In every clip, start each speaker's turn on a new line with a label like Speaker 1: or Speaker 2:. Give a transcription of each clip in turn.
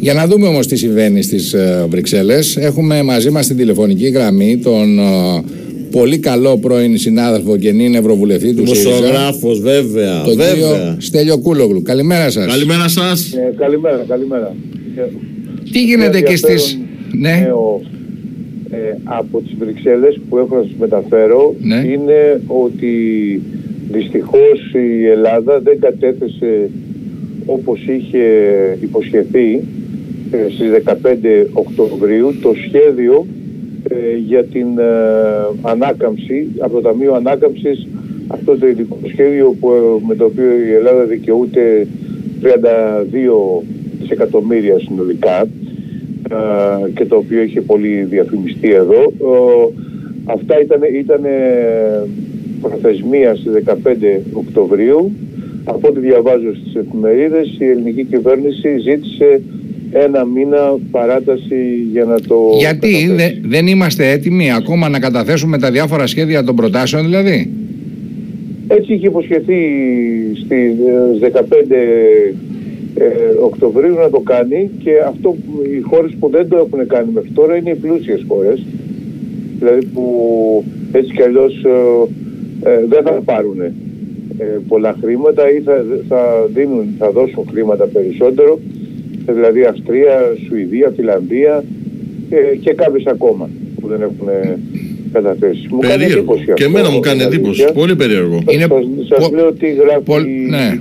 Speaker 1: Για να δούμε όμως τι συμβαίνει στις ε, Βρυξέλλες, έχουμε μαζί μας στην τηλεφωνική γραμμή τον ε, πολύ καλό πρώην συνάδελφο και νυν ευρωβουλευτή του ΣΥΡΙΖΑ.
Speaker 2: Δημοσιογράφος βέβαια.
Speaker 1: Τον
Speaker 2: βέβαια.
Speaker 1: κύριο Στέλιο Κούλογλου. Καλημέρα σας.
Speaker 2: Καλημέρα σας.
Speaker 3: Ε, καλημέρα, καλημέρα.
Speaker 1: Τι γίνεται και στις... Ναι,
Speaker 3: Νέο, ε, από τις Βρυξέλλες που έχω να σας μεταφέρω
Speaker 1: Ναι.
Speaker 3: είναι ότι δυστυχώς η Ελλάδα δεν κατέθεσε όπως είχε υποσχεθεί ε, στις 15 Οκτωβρίου το σχέδιο ε, για την ε, ανάκαμψη από το Ταμείο Ανάκαμψης αυτό το ειδικό σχέδιο που, ε, με το οποίο η Ελλάδα δικαιούται 32 δισεκατομμύρια συνολικά ε, και το οποίο είχε πολύ διαφημιστεί εδώ. Ο- αυτά ήταν, ήταν προθεσμία στις 15 Οκτωβρίου. Από ό,τι διαβάζω στις εφημερίδες, η ελληνική κυβέρνηση ζήτησε ένα μήνα παράταση για να το
Speaker 1: γιατί
Speaker 3: καταθέσει.
Speaker 1: δε- δεν είμαστε έτοιμοι ακόμα να καταθέσουμε τα διάφορα σχέδια των προτάσεων δηλαδή;
Speaker 3: Έτσι είχε υποσχεθεί στις ε, 15 ε, Οκτωβρίου να το κάνει και αυτό που οι χώρες που δεν το έχουν κάνει μέχρι τώρα είναι οι πλούσιες χώρες δηλαδή που έτσι κι αλλιώς ε, ε, δεν θα πάρουν ε, πολλά χρήματα ή θα, θα, δίνουν, θα δώσουν χρήματα περισσότερο ε, δηλαδή Αυστρία, Σουηδία, Φιλανδία ε, και κάποιες ακόμα που δεν έχουν ε, καταθέσει. Μου κάνει
Speaker 2: Περίεργο.
Speaker 3: εντύπωση
Speaker 2: Και
Speaker 3: αυτό,
Speaker 2: εμένα μου κάνει
Speaker 3: είναι
Speaker 2: εντύπωση.
Speaker 3: αλήθεια.
Speaker 2: Πολύ περίεργο.
Speaker 1: Είναι
Speaker 3: Σας, σας
Speaker 1: πο-
Speaker 3: λέω τι γράφει,
Speaker 1: Πολ- ναι.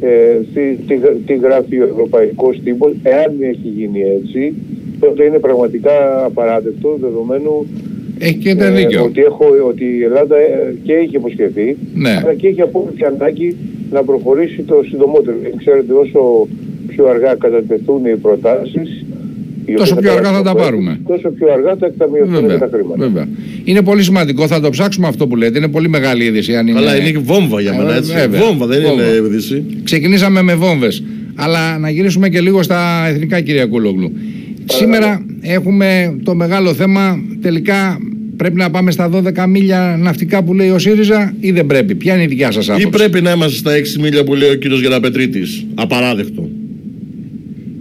Speaker 3: ε, τι, τι, τι γράφει ο Ευρωπαϊκός Τύπος. Εάν έχει γίνει έτσι, τότε είναι πραγματικά απαράδεκτο δεδομένου
Speaker 1: Έχει και το
Speaker 3: ε,
Speaker 1: δίκιο.
Speaker 3: ότι, έχω, ότι η Ελλάδα ε, και έχει υποσχεθεί,
Speaker 1: Ναι.
Speaker 3: αλλά και έχει απόλυτη ανάγκη να προχωρήσει το συντομότερο. Ε, Ξέρετε, όσο πιο αργά κατατεθούν οι προτάσεις, οι
Speaker 1: Τόσο
Speaker 3: οποίες
Speaker 1: πιο αργά θα τα
Speaker 3: περάσουν
Speaker 1: πάρουμε.
Speaker 3: Τόσο πιο αργά θα εκταμιωθούν και
Speaker 1: Βέβαια,
Speaker 3: τα χρήματα.
Speaker 1: βέβαια. Είναι πολύ σημαντικό, θα το ψάξουμε αυτό που λέτε. Είναι πολύ μεγάλη είδηση. Αν είναι...
Speaker 2: Αλλά είναι και βόμβα για μένα
Speaker 1: Ε,
Speaker 2: έτσι.
Speaker 1: βέβαια.
Speaker 2: Βόμβα δεν
Speaker 1: Βόμβα.
Speaker 2: είναι είδηση.
Speaker 1: Ξεκινήσαμε με βόμβες. Αλλά να γυρίσουμε και λίγο στα εθνικά, κυρία Κούλογλου. Σήμερα έχουμε το μεγάλο θέμα. Τελικά πρέπει να πάμε στα 12 μίλια ναυτικά που λέει ο ΣΥΡΙΖΑ ή δεν πρέπει; Ποια είναι η δικιά σας άποψη;
Speaker 2: Ή πρέπει να είμαστε στα 6 μίλια που λέει ο κύριος Γεραπετρίτης. Απαράδεκτο.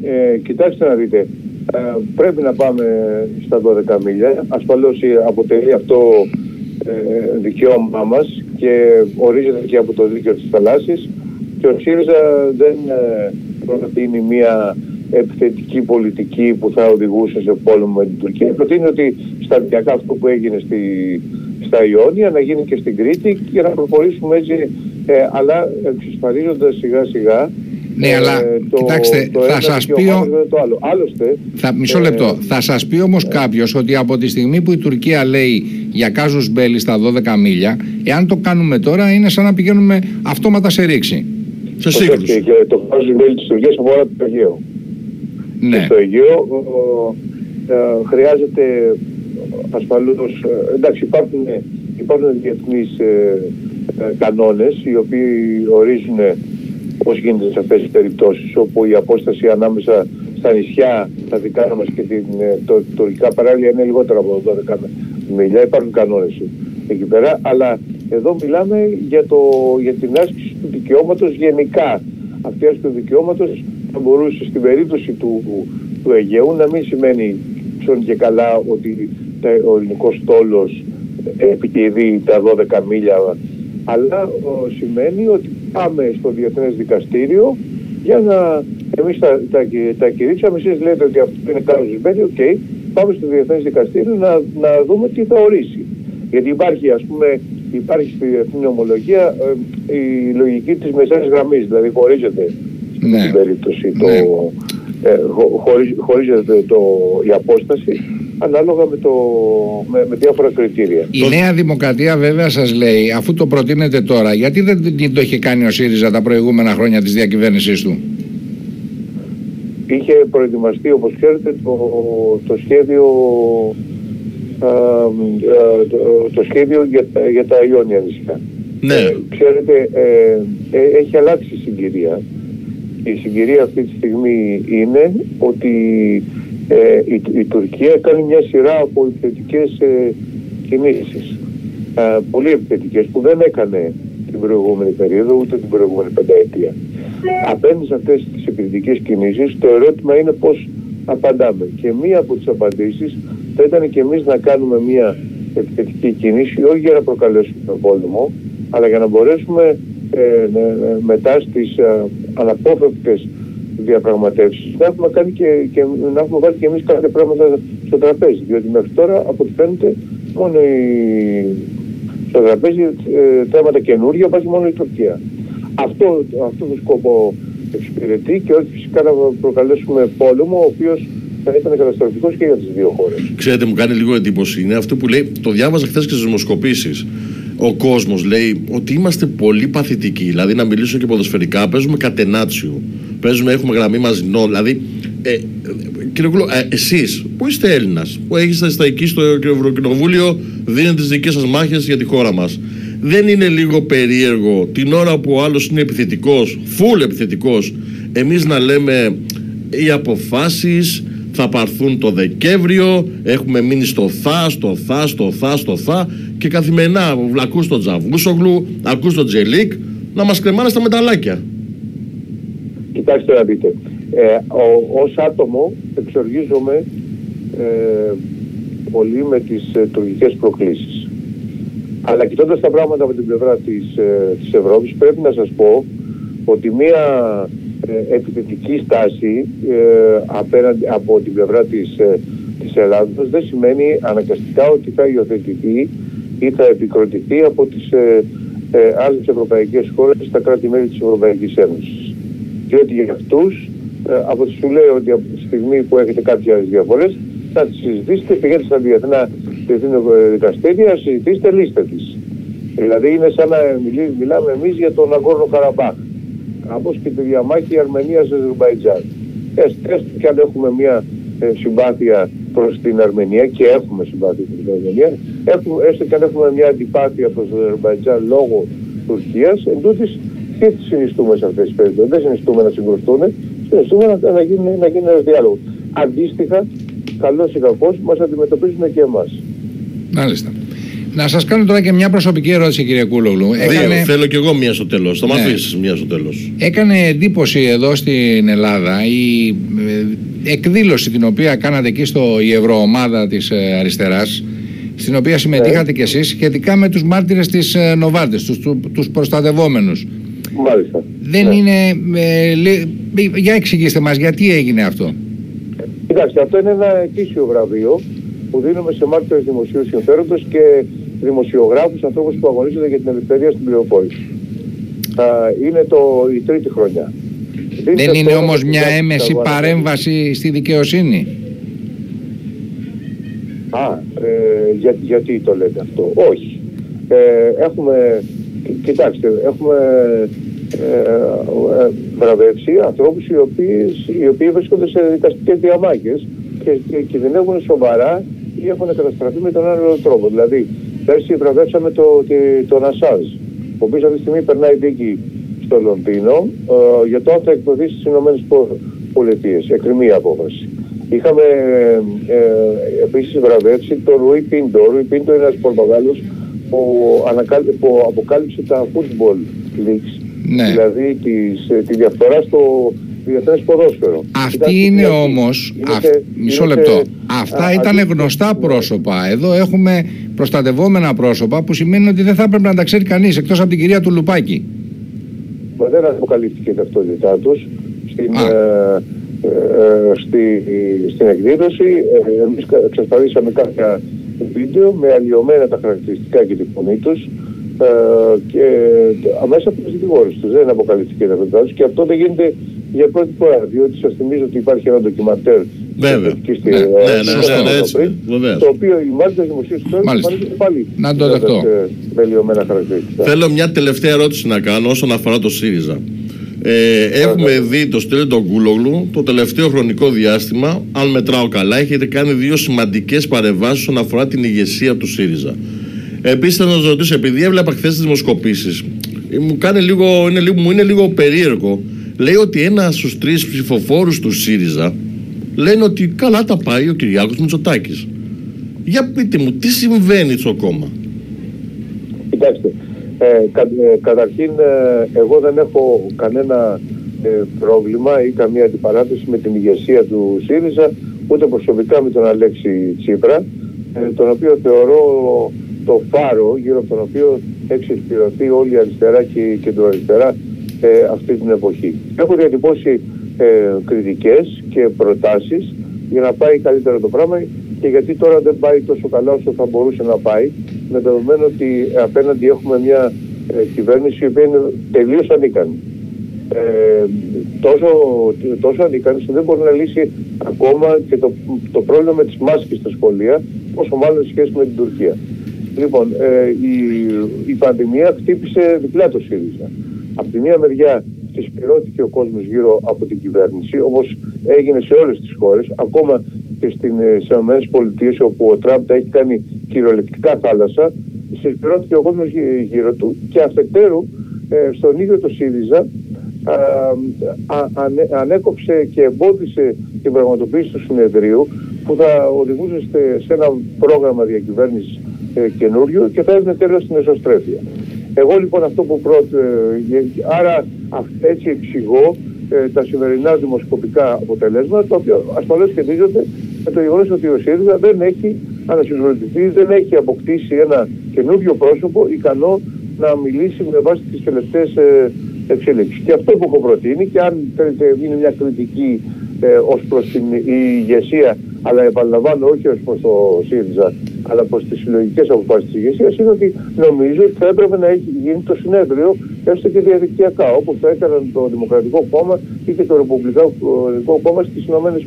Speaker 3: Ε, κοιτάξτε να δείτε, ε, πρέπει να πάμε στα 12 μίλια. Ασφαλώς ε, αποτελεί αυτό ε, δικαίωμά μας και ορίζεται και από το δίκαιο της θαλάσσης και ο ΣΥΡΙΖΑ δεν ε, προτείνει μια επιθετική πολιτική που θα οδηγούσε σε πόλεμο με την Τουρκία. Προτείνει ότι σταδιακά αυτό που έγινε στη, στα Ιόνια να γίνει και στην Κρήτη και να προχωρήσουμε έτσι ε, αλλά εξασφαλίζοντας σιγά σιγά
Speaker 1: Ναι, αλλά κοιτάξτε, θα
Speaker 3: ένα
Speaker 1: σας
Speaker 3: δικαίωμά
Speaker 1: πει ο-
Speaker 3: μας μετά το άλλο. Άλλωστε,
Speaker 1: Θα, μισό
Speaker 3: ε,
Speaker 1: λεπτό. Θα σας πει όμως κάποιος ότι από τη στιγμή που η Τουρκία λέει για κάζους μπέλη στα 12 μίλια, εάν το κάνουμε τώρα είναι σαν να πηγαίνουμε αυτόματα σε ρήξη.
Speaker 2: Σε
Speaker 3: προσέξτε,
Speaker 2: σύγκρουση.
Speaker 3: και το κράτος μέλη της Τουρκίας αφορά το Αιγαίο.
Speaker 1: Ναι.
Speaker 3: Και στο Αιγαίο ο, ε, χρειάζεται ασφαλώς, ε, εντάξει υπάρχουν, υπάρχουν διεθνείς ε, ε, κανόνες οι οποίοι ορίζουν πώς γίνεται σε αυτές τις περιπτώσεις όπου η απόσταση ανάμεσα στα νησιά, τα δικά μας και την, ε, το, τουρκικά παράλια είναι λιγότερο από 12 μιλιά. Υπάρχουν κανόνες εκεί πέρα, αλλά εδώ μιλάμε για, το, για την άσκηση του δικαιώματος γενικά. Αυτή η άσκηση του δικαιώματος θα μπορούσε στην περίπτωση του, του Αιγαίου να μην σημαίνει σώνει και καλά ότι τα, ο ελληνικός στόλος επιτηρεί τα 12 μίλια αλλά ο, σημαίνει ότι πάμε στο Διεθνές Δικαστήριο για να εμείς τα, τα, τα κηρύξαμε, εσείς λέτε ότι αυτό είναι κάτω ζητημένο, οκ, πάμε στο Διεθνές Δικαστήριο να, να δούμε τι θα ορίσει. Γιατί υπάρχει ας πούμε, υπάρχει στη διεθνή ομολογία ε, η λογική της μεσαίας γραμμής, δηλαδή χωρίζεται
Speaker 1: Ναι.
Speaker 3: στην περίπτωση το,
Speaker 1: Ναι.
Speaker 3: ε, χω- χωρί- χωρίζεται το, η απόσταση ανάλογα με, το, με, με διάφορα κριτήρια.
Speaker 1: Η Νέα Δημοκρατία βέβαια σας λέει, αφού το προτείνετε τώρα, γιατί δεν το είχε κάνει ο ΣΥΡΙΖΑ τα προηγούμενα χρόνια της διακυβέρνησής του;
Speaker 3: Είχε προετοιμαστεί όπως ξέρετε το, το σχέδιο α, α, το, το σχέδιο για, τα- για τα Ιόνια νησιά.
Speaker 2: Ναι.
Speaker 3: Ε, ξέρετε, ε, ε, έχει αλλάξει η συγκυρία. Η συγκυρία αυτή τη στιγμή είναι ότι ε, η, η Τουρκία κάνει μια σειρά από επιθετικές ε, κινήσεις. Ε, πολύ επιθετικές που δεν έκανε την προηγούμενη περίοδο ούτε την προηγούμενη πενταετία. Απέναντι σε αυτές τις επιθετικές κινήσεις το ερώτημα είναι πώς απαντάμε. Και μία από τις απαντήσεις θα ήταν και εμείς να κάνουμε μία επιθετική κίνηση, όχι για να προκαλέσουμε τον πόλεμο, αλλά για να μπορέσουμε ε, μετά στις ε, αναπόφευκτες διαπραγματεύσεις να έχουμε, κάνει και, και, να έχουμε βάλει και εμείς κάποια πράγματα στο τραπέζι. Διότι μέχρι τώρα, από ό,τι φαίνεται, μόνο η, στο τραπέζι ε, θέματα καινούργια βάζει μόνο η Τουρκία. Αυτό, αυτό το σκοπό εξυπηρετεί και όχι φυσικά να προκαλέσουμε πόλεμο, ο οποίος θα ήταν καταστροφικός και για τις δύο χώρες.
Speaker 2: Ξέρετε, μου κάνει λίγο εντύπωση. Είναι αυτό που λέει, το διάβαζα χθες και στις δημοσκοπήσεις. Ο κόσμος λέει ότι είμαστε πολύ παθητικοί. Δηλαδή, να μιλήσω και ποδοσφαιρικά, παίζουμε κατενάτσιο. Παίζουμε, έχουμε γραμμή μαζινό. Δηλαδή, ε, κύριε Κούλο, ε, εσείς που είστε Έλληνας, που έχετε στα εκεί στο Ευρωκοινοβούλιο, δίνετε τις δικές σας μάχες για τη χώρα μας. Δεν είναι λίγο περίεργο την ώρα που ο άλλος είναι επιθετικός, φουλ επιθετικός, εμείς να λέμε οι αποφάσεις θα πάρθουν το Δεκέμβριο, έχουμε μείνει στο θα, στο θα, στο θα, στο θα και καθημερινά ακούς τον Τζαβούσογλου, ακούς τον Τζελίκ να μας κρεμάνε στα μεταλλάκια.
Speaker 3: Κοιτάξτε να δείτε, ε, ο, ως άτομο εξοργίζομαι ε, πολύ με τις ε, τουρκικές προκλήσεις. Αλλά κοιτώντας τα πράγματα από την πλευρά της, ε, της Ευρώπης πρέπει να σας πω ότι μία ε, επιθετική στάση ε, απέναντι από την πλευρά της, ε, της Ελλάδος δεν σημαίνει αναγκαστικά ότι θα υιοθετηθεί ή θα επικροτηθεί από τις ε, ε, άλλες ευρωπαϊκές χώρες στα κράτη-μέλη της Ευρωπαϊκής Ένωσης. Διότι για αυτούς, ε, από σου λέω ότι από τη στιγμή που έχετε κάποιες διαφορές, θα τις συζητήσετε, πηγαίνετε στα διεθνά διεθνή δικαστήρια, συζητήστε, λύστε τις. Δηλαδή είναι σαν να μιλάμε εμείς για τον Αγκόρνο Καραμπάχ όπως και τη διαμάχη Αρμενίας-Αζερμπαϊτζάν. Έστω και αν έχουμε μια ε, συμπάθεια προς την Αρμενία και έχουμε συμπάθεια προς την Αρμενία, έχουμε, έστω και αν έχουμε μια αντιπάθεια προς την Αζερμπαϊτζάν λόγω Τουρκίας, εν τούτης, τις συνιστούμε σε αυτές τις περιπτώσεις. Δεν συνιστούμε να συγκρουστούν, συνιστούμε να, να, γίνει, να γίνει ένας διάλογος. Αντίστοιχα, καλώς ή κακώς, μας αντιμετωπίζουν και εμάς.
Speaker 1: Μάλιστα. Να σας κάνω τώρα και μια προσωπική ερώτηση, κύριε Κούλογλου.
Speaker 2: Έκανε... θέλω κι εγώ μία στο τέλος. Θα ναι. μία στο τέλος.
Speaker 1: Έκανε εντύπωση εδώ στην Ελλάδα η ε, εκδήλωση την οποία κάνατε εκεί στο η Ευρωομάδα της ε, Αριστεράς, στην οποία συμμετείχατε κι εσείς, σχετικά με τους μάρτυρες της ε, Νοβάρτε, τους τους προστατευόμενους.
Speaker 3: Μάλιστα.
Speaker 1: Δεν ναι. είναι. για εξηγήστε μας, γιατί έγινε αυτό.
Speaker 3: Κοιτάξτε, αυτό είναι ένα ετήσιο βραβείο που δίνουμε σε μάρτυρες δημοσίου συμφέροντος και δημοσιογράφους, ανθρώπους που αγωνίζονται για την ελευθερία στην πληροφόρηση. είναι το, η τρίτη χρονιά.
Speaker 1: Δεν είναι όμως μια έμεση παρέμβαση στη δικαιοσύνη;
Speaker 3: Α, ε, για, γιατί το λέτε αυτό. Όχι. Ε, έχουμε, κοιτάξτε, έχουμε ε, ε, βραβεύσει ανθρώπους οι οποίοι, οι οποίοι βρίσκονται σε δικαστικές διαμάχες και, και κινδυνεύουν σοβαρά ή έχουν καταστραφεί με τον άλλο τρόπο. Δηλαδή, Πέρσι βραβεύσαμε το, τον Ασάζ, ο οποίος αυτή τη στιγμή περνάει δίκη στο Λονδίνο ε, για το αν θα εκδοθεί στις Ηνωμένες Πολιτείες, εκκριμή απόφαση. Είχαμε ε, ε, επίσης βραβεύσει τον Ρουί Πίντο. Ο Ρουί Πίντο είναι ένας Πορτογάλος που, που αποκάλυψε τα football leagues, ναι. δηλαδή τις, τη διαφθορά στο διεθνές ποδόσφαιρο.
Speaker 1: Αυτή είναι όμως, μισό λεπτό, αυτά ήταν γνωστά πρόσωπα. Εδώ έχουμε προστατευόμενα πρόσωπα που σημαίνει ότι δεν θα έπρεπε να τα ξέρει κανείς εκτός από την κυρία του Λουπάκη.
Speaker 3: Μα δεν αποκαλύφθηκε η ταυτότητά τους στην, ε, ε, στη, στην εκδήλωση. Ε, εμείς εξασφαλίσαμε κάποια βίντεο με αλλοιωμένα τα χαρακτηριστικά και τη φωνή τους ε, και αμέσως από τους δικηγόρους τους. Δεν αποκαλύφθηκε η ταυτότητά τους και αυτό δεν γίνεται για πρώτη φορά, διότι σας θυμίζω ότι υπάρχει ένα ντοκιματέρ
Speaker 2: Βέβαια.
Speaker 3: Ναι, ναι, ναι, ναι, ναι, το οποίο η μάλιστα δημοσίου
Speaker 1: μάλιστα πάλι να το δεχτώ.
Speaker 3: Μελιωμένα χαρακτηριστικά.
Speaker 2: Θέλω μια τελευταία ερώτηση να κάνω όσον αφορά το ΣΥΡΙΖΑ. Ε, έχουμε δει το στέλνο τον Κούλογλου το τελευταίο χρονικό διάστημα, αν μετράω καλά, έχετε κάνει δύο σημαντικές παρεμβάσεις όσον αφορά την ηγεσία του ΣΥΡΙΖΑ. Επίσης, θα σας ρωτήσω, επειδή έβλεπα χθες τις δημοσκοπήσεις, μου, είναι λίγο, μου είναι λίγο περίεργο. Λέει ότι ένα στους τρεις ψηφοφόρους του ΣΥΡΙΖΑ λένε ότι καλά τα πάει ο Κυριάκος Μητσοτάκης. Για πείτε μου, τι συμβαίνει στο κόμμα;
Speaker 3: Κοιτάξτε, ε, κα, ε, καταρχήν ε, εγώ δεν έχω κανένα πρόβλημα ή καμία αντιπαράθεση με την ηγεσία του ΣΥΡΙΖΑ, ούτε προσωπικά με τον Αλέξη Τσίπρα, τον οποίο θεωρώ το φάρο γύρω από τον οποίο έχει εξυπηρωθεί όλη η αριστερά και η κεντροαριστερά ε, αυτή την εποχή. Έχω διατυπώσει ε, κριτικές και προτάσεις για να πάει καλύτερα το πράγμα και γιατί τώρα δεν πάει τόσο καλά όσο θα μπορούσε να πάει με δεδομένο ότι απέναντι έχουμε μια ε, κυβέρνηση η οποία είναι τελείως ανίκανη. Ε, τόσο, τόσο ανίκανη δεν μπορεί να λύσει ακόμα και το, το πρόβλημα με τις μάσκες στα σχολεία όσο μάλλον σχέση με την Τουρκία. Λοιπόν, ε, η, η πανδημία χτύπησε διπλά το ΣΥΡΙΖΑ. Από τη μία μεριά συσπηρώθηκε ο κόσμος γύρω από την κυβέρνηση, όπως έγινε σε όλες τις χώρες, ακόμα και στην, ε, στις ΗΠΑ όπου ο Τραμπ τα έχει κάνει κυριολεκτικά θάλασσα, συσπηρώθηκε ο κόσμος γύρω του και αφετέρου ε, στον ίδιο το ΣΥΡΙΖΑ α, α, ανέκοψε και εμπόδισε την πραγματοποίηση του συνεδρίου που θα οδηγούσε σε ένα πρόγραμμα διακυβέρνησης ε, καινούριο και θα έδινε τέλος στην εσωστρέφεια. Εγώ λοιπόν αυτό που πρώτο, ε, άρα έτσι εξηγώ ε, τα σημερινά δημοσκοπικά αποτελέσματα, τα οποία ασφαλώς σχετίζονται με το γεγονός ότι ο ΣΥΡΙΖΑ δεν έχει ανασυγκροτηθεί, δεν έχει αποκτήσει ένα καινούριο πρόσωπο ικανό να μιλήσει με βάση τις τελευταίες ε, εξέλιξεις. Και αυτό που έχω προτείνει και αν θέλετε είναι μια κριτική ε, ως προς την ηγεσία αλλά επαναλαμβάνω όχι ως προς το ΣΥΡΙΖΑ αλλά προς τις συλλογικές αποφάσεις της ηγεσίας είναι ότι νομίζω ότι θα έπρεπε να έχει γίνει το συνέδριο έστω και διαδικτυακά όπως το έκαναν το Δημοκρατικό Κόμμα ή και το Ρεπουμπλικό Κόμμα στις Ηνωμένες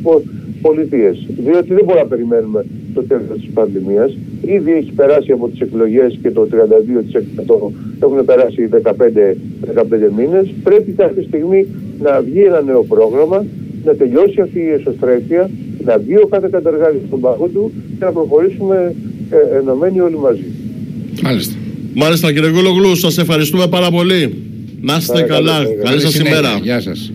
Speaker 3: Πολιτείες. Διότι δεν μπορούμε να περιμένουμε το τέλος της πανδημίας. Ήδη έχει περάσει από τις εκλογές και το 32% έχουν περάσει 15, 15 μήνες. Πρέπει κάποια στιγμή να βγει ένα νέο πρόγραμμα, να τελειώσει αυτή η εσωστρέφεια να βγει ο κάθε κατεργάτης στον πάγο του και να προχωρήσουμε ε, ενωμένοι όλοι μαζί.
Speaker 1: Μάλιστα.
Speaker 2: Μάλιστα κύριε Γκούλογλου, σας ευχαριστούμε πάρα πολύ. Να είστε καλά. Καλή σας ημέρα.
Speaker 1: Γεια σας.